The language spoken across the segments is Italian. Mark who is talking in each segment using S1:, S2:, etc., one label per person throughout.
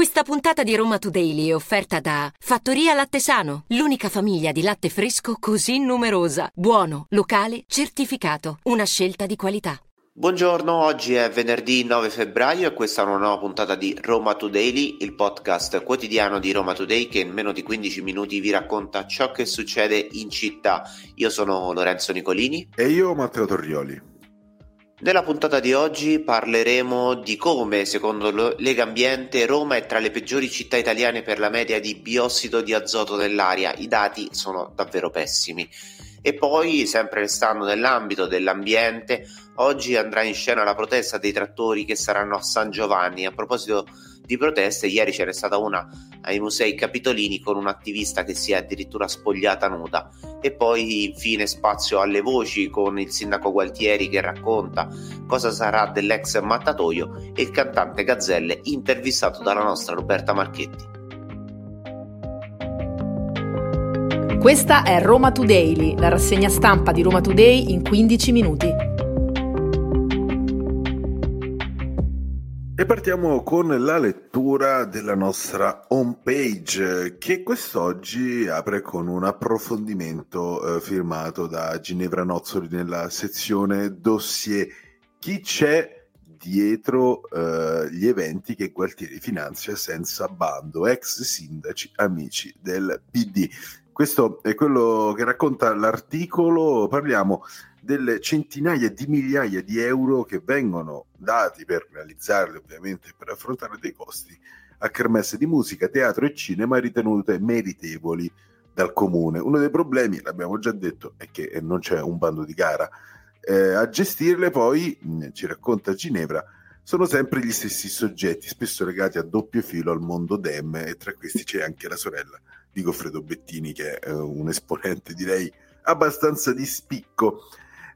S1: Questa puntata di Roma Today è offerta da Fattoria Latte Sano, l'unica famiglia di latte fresco così numerosa. Buono, locale, certificato. Una scelta di qualità.
S2: Buongiorno, oggi è venerdì 9 febbraio e questa è una nuova puntata di Roma Today, il podcast quotidiano di Roma Today che in meno di 15 minuti vi racconta ciò che succede in città. Io sono Lorenzo Nicolini
S3: e io Matteo Torrioli.
S2: Nella puntata di oggi parleremo di come, secondo Lega Ambiente, Roma è tra le peggiori città italiane per la media di biossido di azoto nell'aria. I dati sono davvero pessimi. E poi, sempre restando nell'ambito dell'ambiente, oggi andrà in scena la protesta dei trattori che saranno a San Giovanni. A proposito di proteste, ieri ce n'è stata una ai musei capitolini con un'attivista che si è addirittura spogliata nuda. E poi infine spazio alle voci con il sindaco Gualtieri che racconta cosa sarà dell'ex mattatoio e il cantante Gazzelle intervistato dalla nostra Roberta Marchetti.
S4: Questa è Roma Today, la rassegna stampa di Roma Today in 15 minuti.
S3: E partiamo con la lettura della nostra homepage che quest'oggi apre con un approfondimento eh, firmato da Ginevra Nozzoli nella sezione dossier. Chi c'è dietro eh, gli eventi che Gualtieri finanzia senza bando, ex sindaci, amici del PD. Questo è quello che racconta l'articolo, parliamo delle centinaia di migliaia di euro che vengono dati per realizzarli, ovviamente per affrontare dei costi a kermesse di musica, teatro e cinema ritenute meritevoli dal comune. Uno dei problemi, l'abbiamo già detto, è che non c'è un bando di gara. Eh, a gestirle poi, ci racconta Ginevra, sono sempre gli stessi soggetti, spesso legati a doppio filo al mondo DEM e tra questi c'è anche la sorella di Goffredo Bettini, che è uh, un esponente direi abbastanza di spicco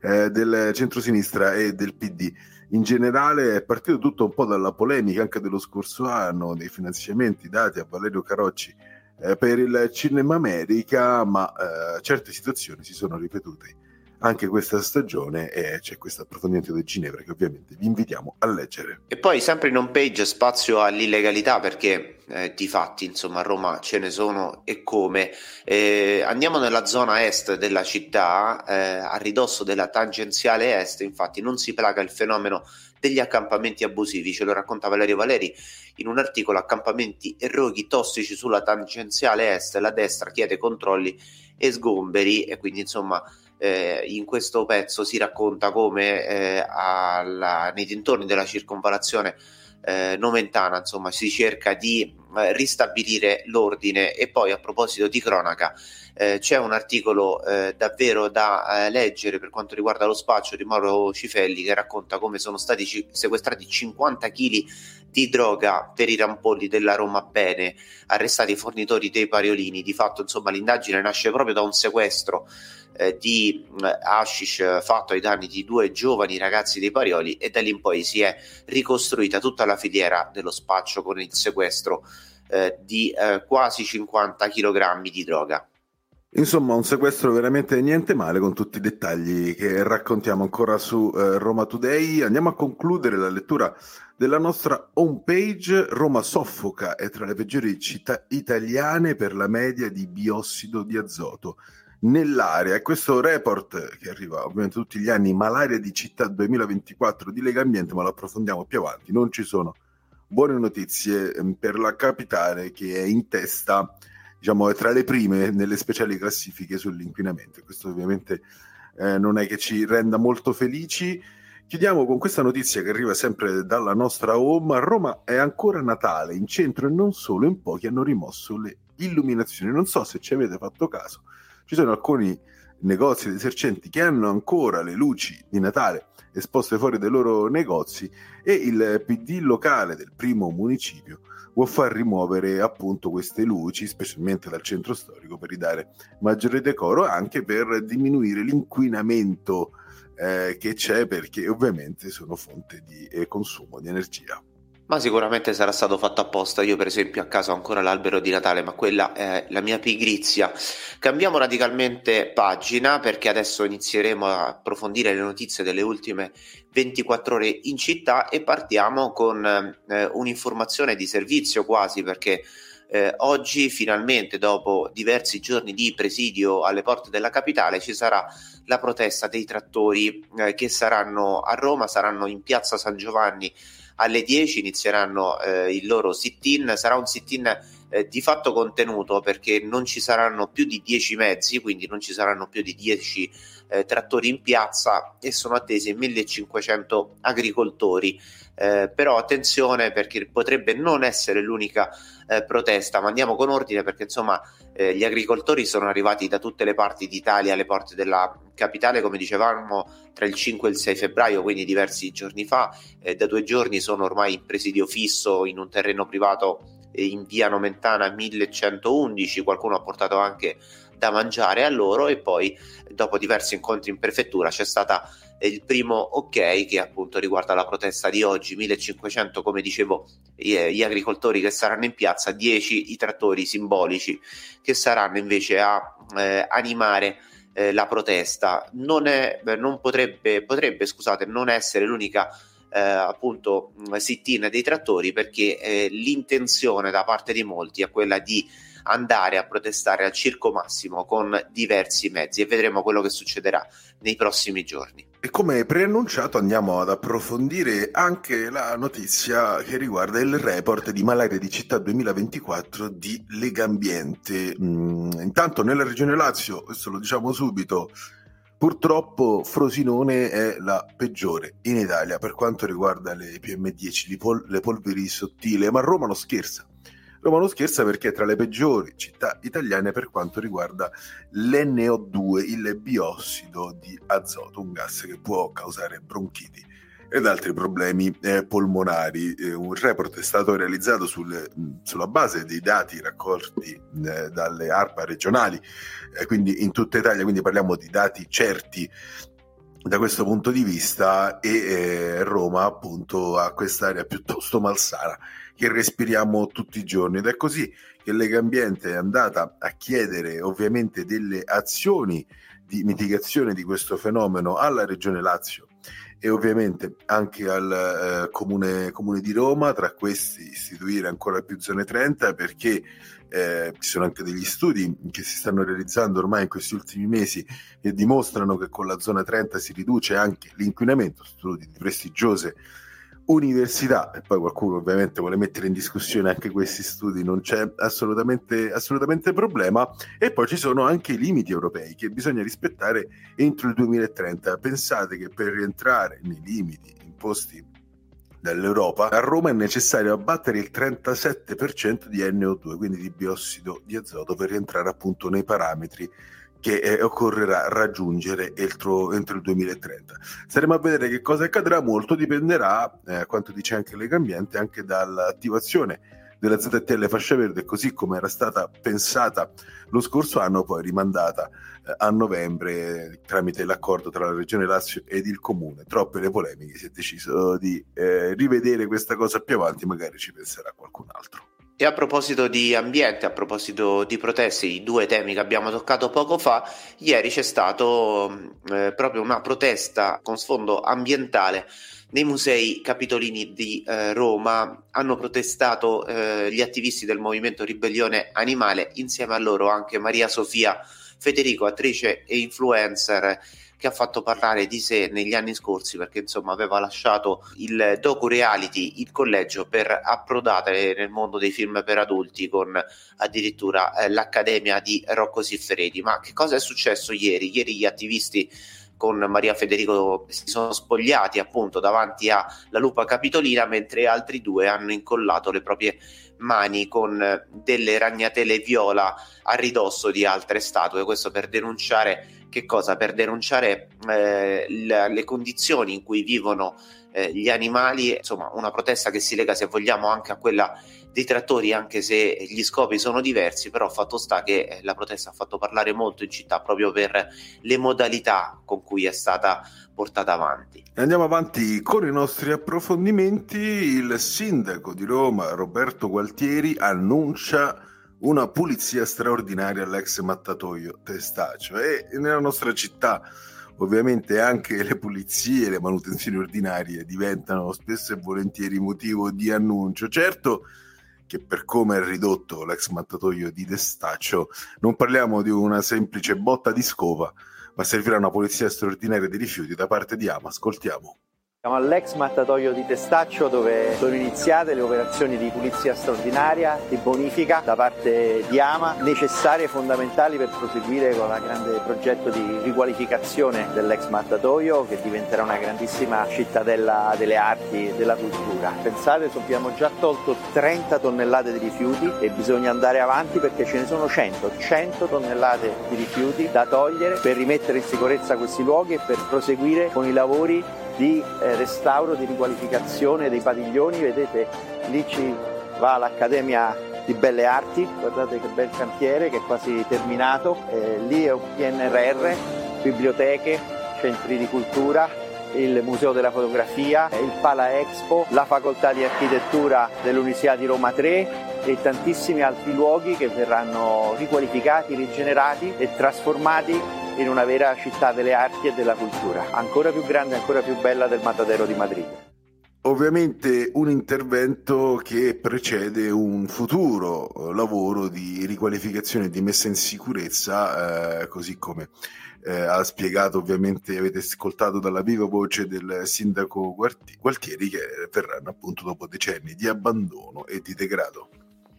S3: eh, del centrosinistra e del PD. In generale è partito tutto un po' dalla polemica anche dello scorso anno dei finanziamenti dati a Valerio Carocci eh, per il Cinema America, ma eh, certe situazioni si sono ripetute anche questa stagione e c'è questo approfondimento di Ginevra che ovviamente vi invitiamo a leggere.
S2: E poi sempre in home page spazio all'illegalità perché eh, di fatti insomma a Roma ce ne sono e come. Eh, andiamo nella zona est della città, eh, a ridosso della tangenziale est, infatti non si placa il fenomeno degli accampamenti abusivi, ce lo racconta Valerio Valeri in un articolo Accampamenti e roghi tossici sulla tangenziale est, la destra chiede controlli e sgomberi e quindi insomma eh, in questo pezzo si racconta come eh, alla, nei dintorni della circonvalazione eh, nomentana insomma si cerca di eh, ristabilire l'ordine. E poi a proposito di cronaca eh, c'è un articolo eh, davvero da leggere per quanto riguarda lo spaccio di Mauro Cifelli che racconta come sono stati ci- sequestrati 50 kg di droga per i rampolli della Roma Bene arrestati i fornitori dei pariolini. Di fatto insomma l'indagine nasce proprio da un sequestro eh, di eh, hashish fatto ai danni di due giovani ragazzi dei Parioli e da lì in poi si è ricostruita tutta la filiera dello spaccio con il sequestro eh, di eh, quasi 50 kg di droga.
S3: Insomma, un sequestro veramente niente male con tutti i dettagli che raccontiamo ancora su eh, Roma Today. Andiamo a concludere la lettura della nostra homepage. Roma soffoca è tra le peggiori città italiane per la media di biossido di azoto nell'area. E questo report che arriva ovviamente tutti gli anni, Malaria di città 2024 di Lega Ambiente, ma lo approfondiamo più avanti. Non ci sono buone notizie ehm, per la capitale che è in testa, diciamo, è tra le prime nelle speciali classifiche sull'inquinamento. Questo ovviamente eh, non è che ci renda molto felici. Chiudiamo con questa notizia che arriva sempre dalla nostra home. A Roma è ancora Natale, in centro e non solo, in pochi hanno rimosso le illuminazioni. Non so se ci avete fatto caso, ci sono alcuni negozi ed esercenti che hanno ancora le luci di Natale esposte fuori dai loro negozi e il PD locale del primo municipio vuol far rimuovere appunto queste luci, specialmente dal centro storico, per ridare maggiore decoro, anche per diminuire l'inquinamento eh, che c'è, perché ovviamente sono fonte di eh, consumo di energia.
S2: Ma sicuramente sarà stato fatto apposta. Io, per esempio, a casa ho ancora l'albero di Natale, ma quella è la mia pigrizia. Cambiamo radicalmente pagina perché adesso inizieremo a approfondire le notizie delle ultime 24 ore in città e partiamo con eh, un'informazione di servizio quasi perché eh, oggi finalmente dopo diversi giorni di presidio alle porte della capitale ci sarà la protesta dei trattori eh, che saranno a Roma, saranno in piazza San Giovanni alle 10 inizieranno eh, il loro sit-in, sarà un sit-in eh, di fatto contenuto perché non ci saranno più di 10 mezzi, quindi non ci saranno più di 10 eh, trattori in piazza e sono attesi 1500 agricoltori. Eh, però attenzione perché potrebbe non essere l'unica eh, protesta, ma andiamo con ordine perché insomma eh, gli agricoltori sono arrivati da tutte le parti d'Italia alle porte della capitale, come dicevamo, tra il 5 e il 6 febbraio, quindi diversi giorni fa, eh, da due giorni sono ormai in presidio fisso in un terreno privato in via Nomentana 1111, qualcuno ha portato anche da mangiare a loro e poi dopo diversi incontri in prefettura c'è stata il primo ok che appunto riguarda la protesta di oggi 1500 come dicevo gli agricoltori che saranno in piazza 10 i trattori simbolici che saranno invece a eh, animare eh, la protesta. Non, è, non potrebbe, potrebbe scusate non essere l'unica eh, appunto sit-in dei trattori perché eh, l'intenzione da parte di molti è quella di andare a protestare al Circo Massimo con diversi mezzi e vedremo quello che succederà nei prossimi giorni.
S3: E come preannunciato andiamo ad approfondire anche la notizia che riguarda il report di malaria di città 2024 di Legambiente. Mm, intanto nella regione Lazio, questo lo diciamo subito, Purtroppo Frosinone è la peggiore in Italia per quanto riguarda le PM10, pol- le polveri sottili, ma Roma non scherza. Roma non scherza perché è tra le peggiori città italiane per quanto riguarda l'NO2, il biossido di azoto, un gas che può causare bronchiti ed altri problemi eh, polmonari. Eh, un report è stato realizzato sul, sulla base dei dati raccolti eh, dalle ARPA regionali, eh, quindi in tutta Italia, quindi parliamo di dati certi da questo punto di vista e eh, Roma appunto ha quest'area piuttosto malsana che respiriamo tutti i giorni ed è così che Lega Ambiente è andata a chiedere ovviamente delle azioni di mitigazione di questo fenomeno alla Regione Lazio e ovviamente anche al eh, comune, comune, di Roma, tra questi istituire ancora più zone 30 perché eh, ci sono anche degli studi che si stanno realizzando ormai in questi ultimi mesi che dimostrano che con la zona 30 si riduce anche l'inquinamento, studi di prestigiose università, e poi qualcuno ovviamente vuole mettere in discussione anche questi studi, non c'è assolutamente, assolutamente problema, e poi ci sono anche i limiti europei che bisogna rispettare entro il 2030. Pensate che per rientrare nei limiti imposti dall'Europa, a Roma è necessario abbattere il 37% di NO2, quindi di biossido di azoto, per rientrare appunto nei parametri che eh, occorrerà raggiungere entro, entro, il 2030. Staremo a vedere che cosa accadrà, molto dipenderà, eh, quanto dice anche Legambiente, anche dall'attivazione della ZTL fascia verde, così come era stata pensata lo scorso anno, poi rimandata eh, a novembre tramite l'accordo tra la Regione Lazio ed il Comune. Troppe le polemiche, si è deciso di eh, rivedere questa cosa più avanti, magari ci penserà qualcun altro.
S2: E a proposito di ambiente, a proposito di proteste, i due temi che abbiamo toccato poco fa, ieri c'è stata eh, proprio una protesta con sfondo ambientale nei musei capitolini di eh, Roma. Hanno protestato eh, gli attivisti del movimento Ribellione Animale, insieme a loro anche Maria Sofia Federico, attrice e influencer che ha fatto parlare di sé negli anni scorsi perché insomma aveva lasciato il docu reality il collegio per approdare nel mondo dei film per adulti con addirittura eh, l'accademia di Rocco Siffredi ma che cosa è successo ieri? Ieri gli attivisti con Maria Federico si sono spogliati appunto davanti alla lupa capitolina mentre altri due hanno incollato le proprie mani con delle ragnatele viola a ridosso di altre statue questo per denunciare che cosa? Per denunciare eh, le, le condizioni in cui vivono eh, gli animali, insomma una protesta che si lega se vogliamo anche a quella detrattori anche se gli scopi sono diversi, però fatto sta che eh, la protesta ha fatto parlare molto in città proprio per le modalità con cui è stata portata avanti.
S3: Andiamo avanti con i nostri approfondimenti. Il sindaco di Roma, Roberto Gualtieri, annuncia una pulizia straordinaria all'ex mattatoio Testaccio e nella nostra città ovviamente anche le pulizie, le manutenzioni ordinarie diventano spesso e volentieri motivo di annuncio. Certo che per come è ridotto l'ex mattatoio di Testaccio non parliamo di una semplice botta di scopa, ma servirà una polizia straordinaria dei rifiuti da parte di Ama. Ascoltiamo.
S5: Siamo all'ex mattatoio di Testaccio dove sono iniziate le operazioni di pulizia straordinaria, di bonifica da parte di Ama, necessarie e fondamentali per proseguire con il grande progetto di riqualificazione dell'ex mattatoio che diventerà una grandissima cittadella delle arti e della cultura. Pensate, abbiamo già tolto 30 tonnellate di rifiuti e bisogna andare avanti perché ce ne sono 100, 100 tonnellate di rifiuti da togliere per rimettere in sicurezza questi luoghi e per proseguire con i lavori di eh, restauro, di riqualificazione dei padiglioni, vedete lì ci va l'Accademia di Belle Arti, guardate che bel cantiere che è quasi terminato, eh, lì è un PNRR, biblioteche, centri di cultura, il Museo della Fotografia, il Pala Expo, la Facoltà di Architettura dell'Università di Roma 3 e tantissimi altri luoghi che verranno riqualificati, rigenerati e trasformati in una vera città delle arti e della cultura, ancora più grande, ancora più bella del Matadero di Madrid.
S3: Ovviamente un intervento che precede un futuro lavoro di riqualificazione e di messa in sicurezza, eh, così come eh, ha spiegato ovviamente, avete ascoltato dalla viva voce del sindaco Gualtieri, che verranno appunto dopo decenni di abbandono e di degrado.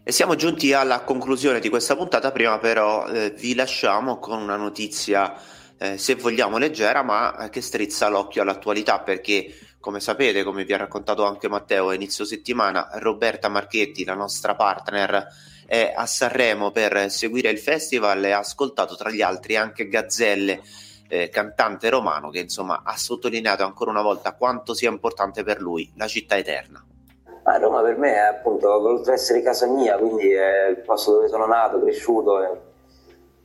S2: E siamo giunti alla conclusione di questa puntata, prima però eh, vi lasciamo con una notizia, eh, se vogliamo leggera, ma che strizza l'occhio all'attualità perché, come sapete, come vi ha raccontato anche Matteo a inizio settimana, Roberta Marchetti, la nostra partner, è a Sanremo per seguire il festival e ha ascoltato tra gli altri anche Gazzelle, eh, cantante romano, che insomma ha sottolineato ancora una volta quanto sia importante per lui la città eterna.
S6: Ma Roma per me è appunto, oltre ad essere casa mia, quindi è il posto dove sono nato, cresciuto e,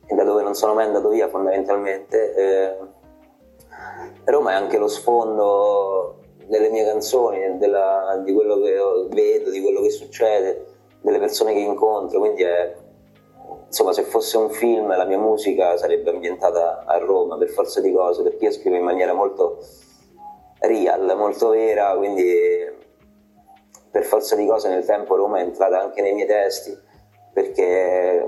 S6: e da dove non sono mai andato via fondamentalmente. E Roma è anche lo sfondo delle mie canzoni, della, di quello che vedo, di quello che succede, delle persone che incontro, quindi è, insomma se fosse un film la mia musica sarebbe ambientata a Roma per forza di cose, perché io scrivo in maniera molto real, molto vera, quindi per forza di cose nel tempo Roma è entrata anche nei miei testi perché,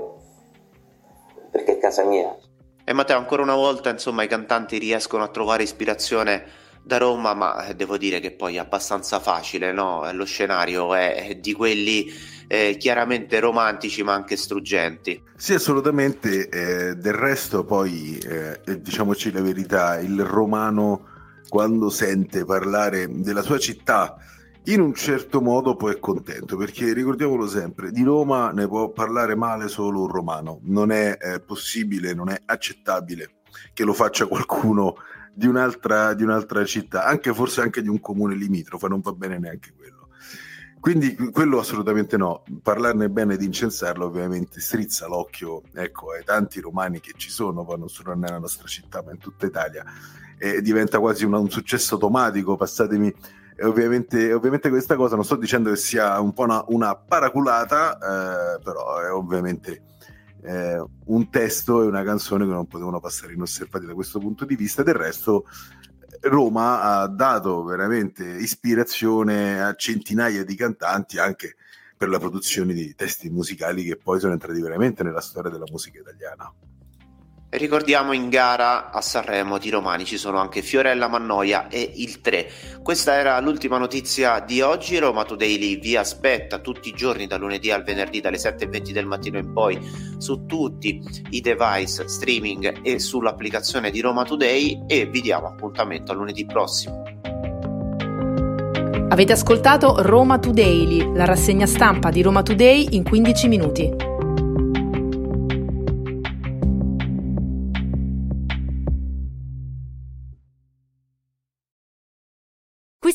S6: perché è casa mia.
S2: E Matteo, ancora una volta, insomma, i cantanti riescono a trovare ispirazione da Roma, ma eh, devo dire che poi è abbastanza facile, no? Lo scenario è di quelli eh, chiaramente romantici, ma anche struggenti.
S3: Sì, assolutamente. Eh, del resto, poi, eh, diciamoci la verità, il romano quando sente parlare della sua città in un certo modo poi è contento, perché ricordiamolo sempre, di Roma ne può parlare male solo un romano, non è eh, possibile, non è accettabile che lo faccia qualcuno di un'altra, di un'altra città, anche forse anche di un comune limitrofo, non va bene neanche quello. Quindi quello assolutamente no, parlarne bene di incensarlo ovviamente strizza l'occhio ecco, ai tanti romani che ci sono, poi non solo nella nostra città ma in tutta Italia, e diventa quasi una, un successo automatico, passatemi ovviamente, ovviamente, questa cosa non sto dicendo che sia un po' una, una paraculata, eh, però è ovviamente eh, un testo e una canzone che non potevano passare inosservati da questo punto di vista. Del resto, Roma ha dato veramente ispirazione a centinaia di cantanti anche per la produzione di testi musicali che poi sono entrati veramente nella storia della musica italiana.
S2: Ricordiamo in gara a Sanremo di Romani ci sono anche Fiorella Mannoia e il 3. Questa era l'ultima notizia di oggi. Roma Today vi aspetta tutti i giorni dal lunedì al venerdì dalle 7.20 del mattino in poi su tutti i device streaming e sull'applicazione di Roma Today e vi diamo appuntamento a lunedì prossimo.
S4: Avete ascoltato Roma Today, la rassegna stampa di Roma Today in 15 minuti.